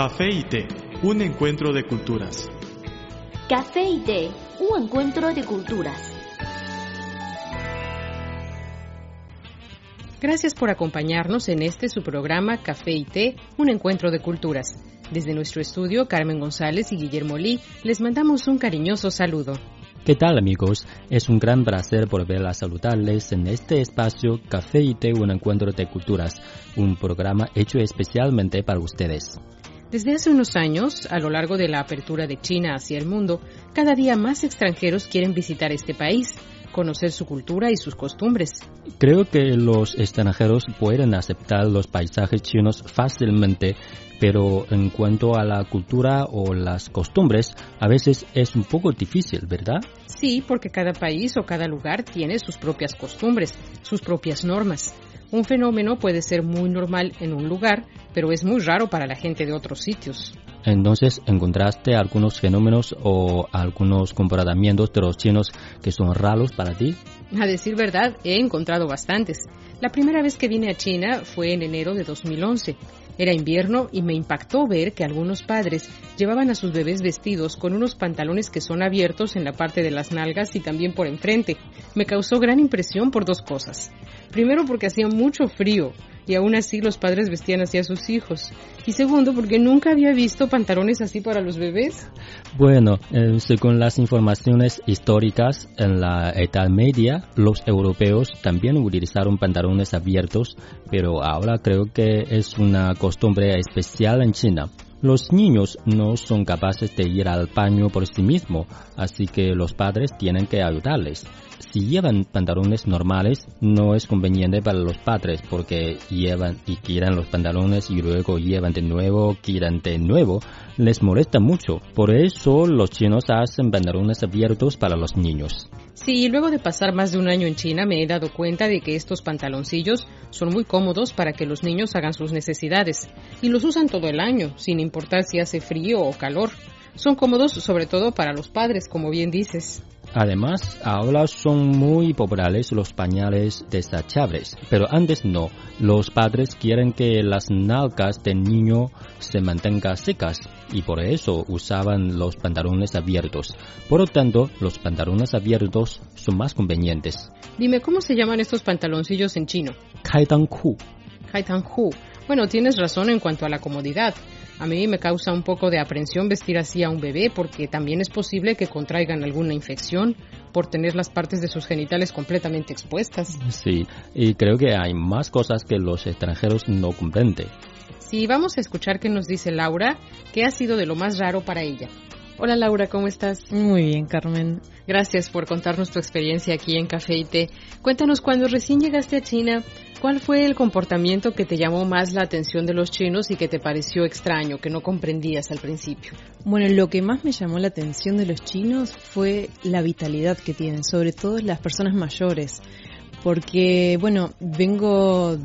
Café y té, un encuentro de culturas. Café y té, un encuentro de culturas. Gracias por acompañarnos en este su programa Café y té, un encuentro de culturas. Desde nuestro estudio, Carmen González y Guillermo Lee les mandamos un cariñoso saludo. ¿Qué tal amigos? Es un gran placer volver a saludarles en este espacio Café y Té, un encuentro de culturas, un programa hecho especialmente para ustedes. Desde hace unos años, a lo largo de la apertura de China hacia el mundo, cada día más extranjeros quieren visitar este país, conocer su cultura y sus costumbres. Creo que los extranjeros pueden aceptar los paisajes chinos fácilmente pero en cuanto a la cultura o las costumbres, a veces es un poco difícil, ¿verdad? Sí, porque cada país o cada lugar tiene sus propias costumbres, sus propias normas. Un fenómeno puede ser muy normal en un lugar, pero es muy raro para la gente de otros sitios. Entonces, ¿encontraste algunos fenómenos o algunos comportamientos de los chinos que son raros para ti? A decir verdad, he encontrado bastantes. La primera vez que vine a China fue en enero de 2011. Era invierno y me impactó ver que algunos padres llevaban a sus bebés vestidos con unos pantalones que son abiertos en la parte de las nalgas y también por enfrente. Me causó gran impresión por dos cosas. Primero porque hacía mucho frío y aún así los padres vestían así a sus hijos. Y segundo, porque nunca había visto pantalones así para los bebés. Bueno, eh, según las informaciones históricas, en la Edad Media los europeos también utilizaron pantalones abiertos, pero ahora creo que es una costumbre especial en China. Los niños no son capaces de ir al baño por sí mismos, así que los padres tienen que ayudarles si llevan pantalones normales, no es conveniente para los padres porque llevan y quitan los pantalones y luego llevan de nuevo, quitan de nuevo. Les molesta mucho. Por eso los chinos hacen pantalones abiertos para los niños. Sí, luego de pasar más de un año en China me he dado cuenta de que estos pantaloncillos son muy cómodos para que los niños hagan sus necesidades y los usan todo el año, sin importar si hace frío o calor. Son cómodos sobre todo para los padres, como bien dices. Además, ahora son muy populares los pañales desechables, pero antes no. Los padres quieren que las nalgas del niño se mantengan secas y por eso usaban los pantalones abiertos. Por lo tanto, los pantalones abiertos son más convenientes. Dime, ¿cómo se llaman estos pantaloncillos en chino? Kaitanghu. Kaitanghu. Bueno, tienes razón en cuanto a la comodidad. A mí me causa un poco de aprensión vestir así a un bebé porque también es posible que contraigan alguna infección por tener las partes de sus genitales completamente expuestas. Sí, y creo que hay más cosas que los extranjeros no comprenden. Sí, vamos a escuchar qué nos dice Laura, qué ha sido de lo más raro para ella. Hola Laura, ¿cómo estás? Muy bien, Carmen. Gracias por contarnos tu experiencia aquí en Café y Té. Cuéntanos, cuando recién llegaste a China, ¿Cuál fue el comportamiento que te llamó más la atención de los chinos y que te pareció extraño, que no comprendías al principio? Bueno, lo que más me llamó la atención de los chinos fue la vitalidad que tienen, sobre todo las personas mayores. Porque, bueno, vengo,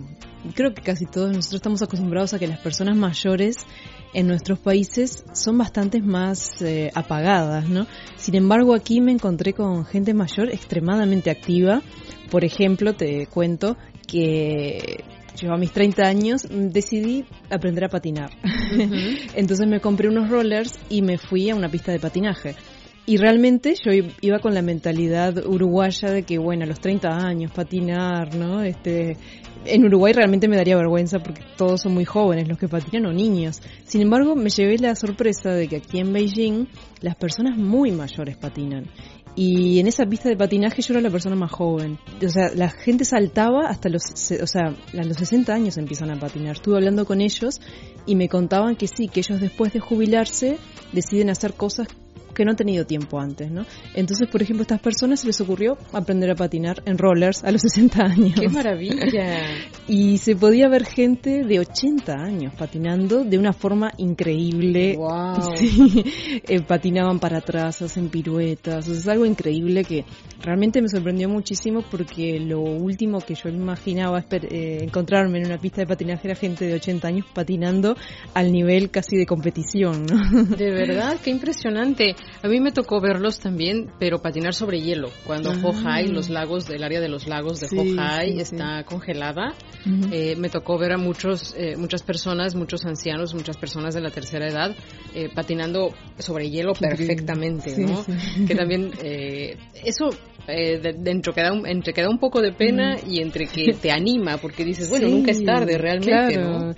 creo que casi todos nosotros estamos acostumbrados a que las personas mayores en nuestros países son bastante más eh, apagadas, ¿no? Sin embargo, aquí me encontré con gente mayor extremadamente activa. Por ejemplo, te cuento que yo a mis 30 años decidí aprender a patinar. Entonces me compré unos rollers y me fui a una pista de patinaje. Y realmente yo iba con la mentalidad uruguaya de que, bueno, a los 30 años patinar, ¿no? Este, en Uruguay realmente me daría vergüenza porque todos son muy jóvenes los que patinan o niños. Sin embargo, me llevé la sorpresa de que aquí en Beijing las personas muy mayores patinan. Y en esa pista de patinaje yo era la persona más joven. O sea, la gente saltaba hasta los, o sea, a los 60 años empiezan a patinar. Estuve hablando con ellos y me contaban que sí, que ellos después de jubilarse deciden hacer cosas que no han tenido tiempo antes, ¿no? Entonces, por ejemplo, a estas personas se les ocurrió aprender a patinar en rollers a los 60 años. ¡Qué maravilla! y se podía ver gente de 80 años patinando de una forma increíble. ¡Wow! Sí, eh, patinaban para atrás, hacen piruetas, es algo increíble que realmente me sorprendió muchísimo porque lo último que yo imaginaba eh, encontrarme en una pista de patinaje era gente de 80 años patinando al nivel casi de competición, ¿no? De verdad, qué impresionante. A mí me tocó verlos también, pero patinar sobre hielo. Cuando ah. los lagos, del área de los lagos de sí, está congelada eh, me tocó ver a muchos, eh, muchas personas, muchos ancianos, muchas personas de la tercera edad eh, patinando sobre hielo perfectamente, ¿no? Que también eso dentro queda un, entre queda un poco de pena y entre que te anima porque dices bueno nunca es tarde realmente claro.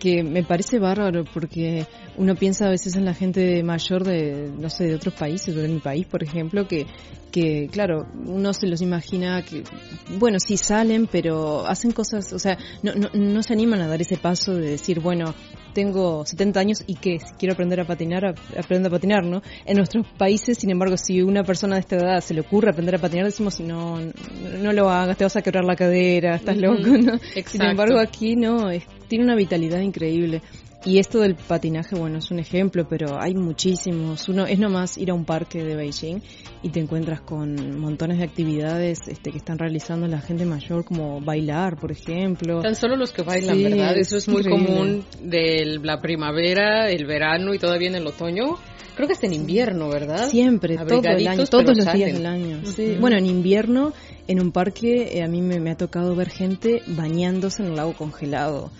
que me parece bárbaro porque uno piensa a veces en la gente mayor de no sé de otros países de mi país por ejemplo que que claro uno se los imagina que bueno sí salen pero hacen cosas o sea no, no, no se animan a dar ese paso de decir bueno tengo 70 años y que quiero aprender a patinar, aprendo a patinar, ¿no? En nuestros países, sin embargo, si una persona de esta edad se le ocurre aprender a patinar, decimos, no, no lo hagas, te vas a quebrar la cadera, estás loco, ¿no? Sin embargo, aquí no, tiene una vitalidad increíble. Y esto del patinaje, bueno, es un ejemplo, pero hay muchísimos. Uno es nomás ir a un parque de Beijing y te encuentras con montones de actividades este, que están realizando la gente mayor, como bailar, por ejemplo. Tan solo los que bailan, ¿verdad? Eso es, muy común de la primavera, el verano y todavía en el otoño. Creo que es en invierno, ¿verdad? Siempre, todo el año, todos los días del año. Bueno, en invierno, en un parque, eh, a mí me ha tocado ver gente bañándose en el lago congelado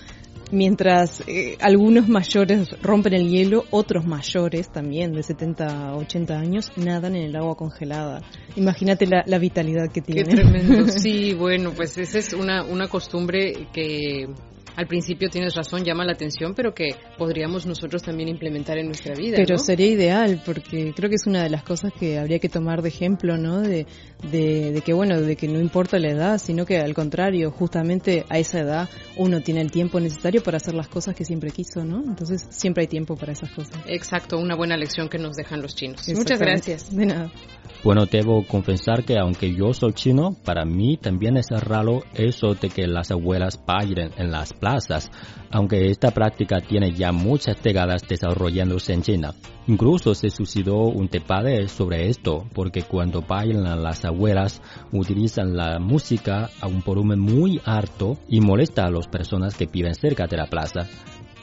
mientras eh, algunos mayores rompen el hielo, otros mayores también de 70, 80 años nadan en el agua congelada. Imagínate la, la vitalidad que tienen. Qué tremendo. Sí, bueno, pues esa es una, una costumbre que al principio tienes razón, llama la atención, pero que podríamos nosotros también implementar en nuestra vida. Pero sería ideal, porque creo que es una de las cosas que habría que tomar de ejemplo, ¿no? De, de, que, bueno, de que no importa la edad, sino que al contrario, justamente a esa edad uno tiene el tiempo necesario para hacer las cosas que siempre quiso, ¿no? Entonces siempre hay tiempo para esas cosas. Exacto, una buena lección que nos dejan los chinos. Muchas gracias. De nada. Bueno, debo confesar que aunque yo soy chino, para mí también es raro eso de que las abuelas bailen en las plazas, aunque esta práctica tiene ya muchas décadas desarrollándose en China. Incluso se suscitó un debate sobre esto, porque cuando bailan las abuelas utilizan la música a un volumen muy alto y molesta a las personas que viven cerca de la plaza.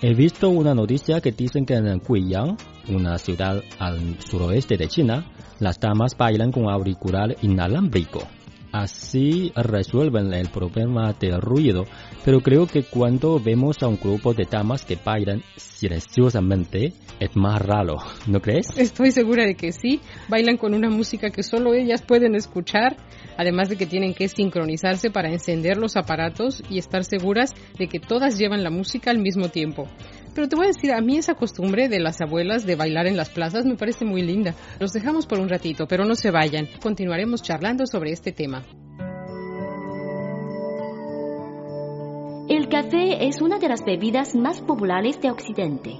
He visto una noticia que dicen que en Guiyang, una ciudad al suroeste de China, las damas bailan con auricular inalámbrico. Así resuelven el problema del ruido, pero creo que cuando vemos a un grupo de damas que bailan silenciosamente, es más raro, ¿no crees? Estoy segura de que sí. Bailan con una música que solo ellas pueden escuchar, además de que tienen que sincronizarse para encender los aparatos y estar seguras de que todas llevan la música al mismo tiempo. Pero te voy a decir, a mí esa costumbre de las abuelas de bailar en las plazas me parece muy linda. Los dejamos por un ratito, pero no se vayan. Continuaremos charlando sobre este tema. El café es una de las bebidas más populares de Occidente.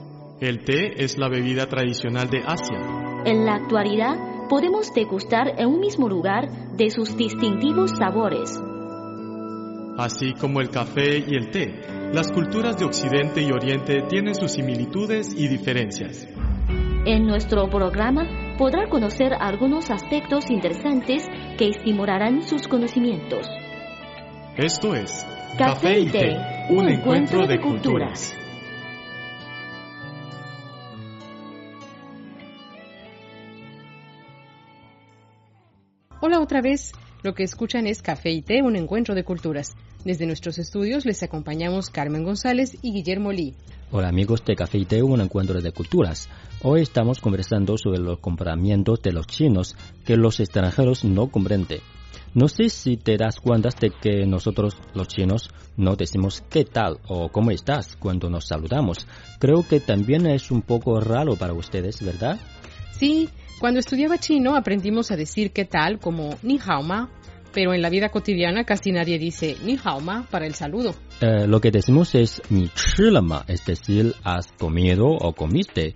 El té es la bebida tradicional de Asia. En la actualidad, podemos degustar en un mismo lugar de sus distintivos sabores. Así como el café y el té, las culturas de Occidente y Oriente tienen sus similitudes y diferencias. En nuestro programa podrá conocer algunos aspectos interesantes que estimularán sus conocimientos. Esto es Café y Té, un encuentro de culturas. Hola otra vez. Lo que escuchan es Café y Té, un encuentro de culturas. Desde nuestros estudios les acompañamos Carmen González y Guillermo Lee. Hola amigos de Café y Té, un encuentro de culturas. Hoy estamos conversando sobre los comportamientos de los chinos que los extranjeros no comprenden. No sé si te das cuenta de que nosotros los chinos no decimos qué tal o cómo estás cuando nos saludamos. Creo que también es un poco raro para ustedes, ¿verdad? Sí, cuando estudiaba chino aprendimos a decir qué tal como ni hao ma, pero en la vida cotidiana casi nadie dice ni hao ma para el saludo. Eh, lo que decimos es ni ma, es decir, has comido o comiste.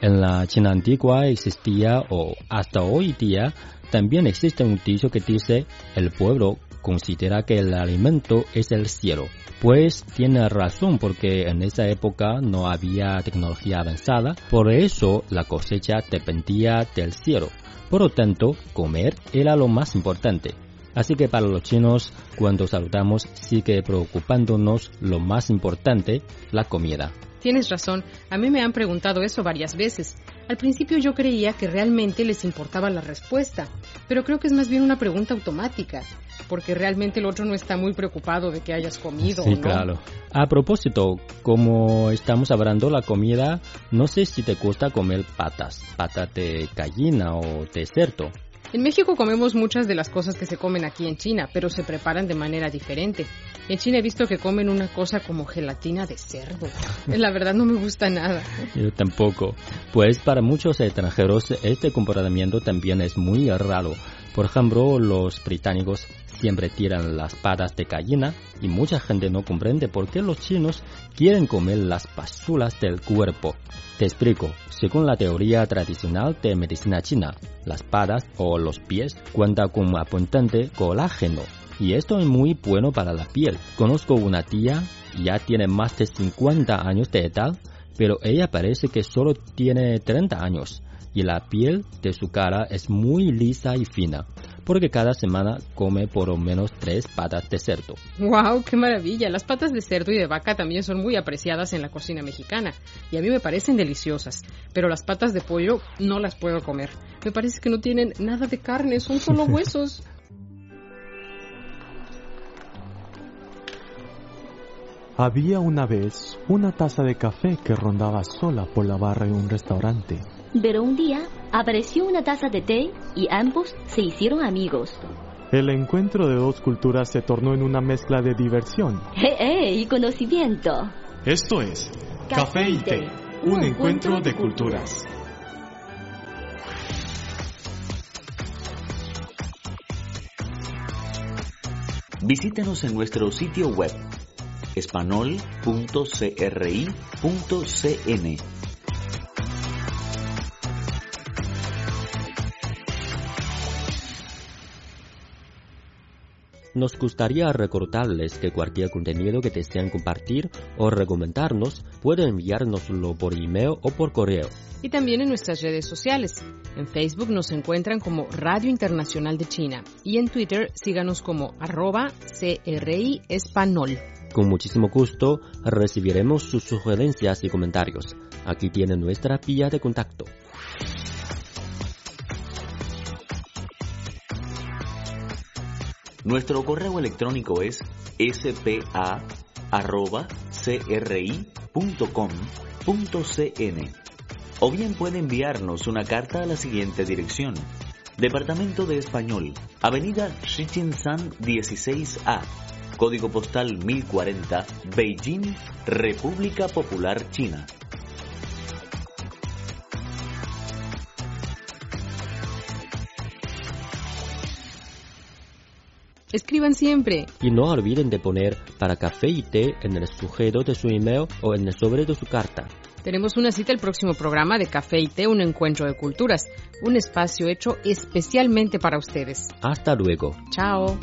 En la China antigua existía o hasta hoy día también existe un dicho que dice el pueblo considera que el alimento es el cielo. Pues tiene razón porque en esa época no había tecnología avanzada, por eso la cosecha dependía del cielo. Por lo tanto, comer era lo más importante. Así que para los chinos, cuando saludamos, sigue preocupándonos lo más importante, la comida. Tienes razón, a mí me han preguntado eso varias veces. Al principio yo creía que realmente les importaba la respuesta, pero creo que es más bien una pregunta automática. porque realmente el otro no está muy preocupado de que hayas comido. Sí, ¿no? claro. A propósito, como estamos hablando la comida, no sé si te gusta comer patas, patas de gallina o de cerdo. En México comemos muchas de las cosas que se comen aquí en China, pero se preparan de manera diferente. En China he visto que comen una cosa como gelatina de cerdo. La verdad no me gusta nada. Yo tampoco. Pues para muchos extranjeros este comportamiento también es muy raro. Por ejemplo, los británicos siempre tiran las patas de gallina y mucha gente no comprende por qué los chinos quieren comer las pasulas del cuerpo. Te explico. Según la teoría tradicional de medicina china, las patas o los pies cuentan con abundante colágeno y esto es muy bueno para la piel. Conozco una tía, ya tiene más de 50 años de edad, pero ella parece que solo tiene 30 años y la piel de su cara es muy lisa y fina, porque cada semana come por lo menos tres patas de cerdo. ¡Wow! ¡Qué maravilla! Las patas de cerdo y de vaca también son muy apreciadas en la cocina mexicana y a mí me parecen deliciosas, pero las patas de pollo no las puedo comer. Me parece que no tienen nada de carne, son solo huesos. Había una vez una taza de café que rondaba sola por la barra de un restaurante. Pero un día apareció una taza de té y ambos se hicieron amigos. El encuentro de dos culturas se tornó en una mezcla de diversión. ¡Eh, eh! Y conocimiento. Esto es Café y Té, un encuentro de culturas. Visítenos en nuestro sitio web espanol.cri.cn. Nos gustaría recordarles que cualquier contenido que deseen compartir o recomendarnos pueden enviárnoslo por email o por correo. Y también en nuestras redes sociales. En Facebook nos encuentran como Radio Internacional de China y en Twitter síganos como arroba CRI Espanol. Con muchísimo gusto recibiremos sus sugerencias y comentarios. Aquí tiene nuestra vía de contacto. Nuestro correo electrónico es spa.cri.com.cn o bien puede enviarnos una carta a la siguiente dirección. Departamento de Español, Avenida Shichinshan 16A, Código Postal 1040, Beijing, República Popular China. Escriban siempre. Y no olviden de poner para café y té en el sujeto de su email o en el sobre de su carta. Tenemos una cita el próximo programa de Café y Té, un encuentro de culturas, un espacio hecho especialmente para ustedes. Hasta luego. Chao.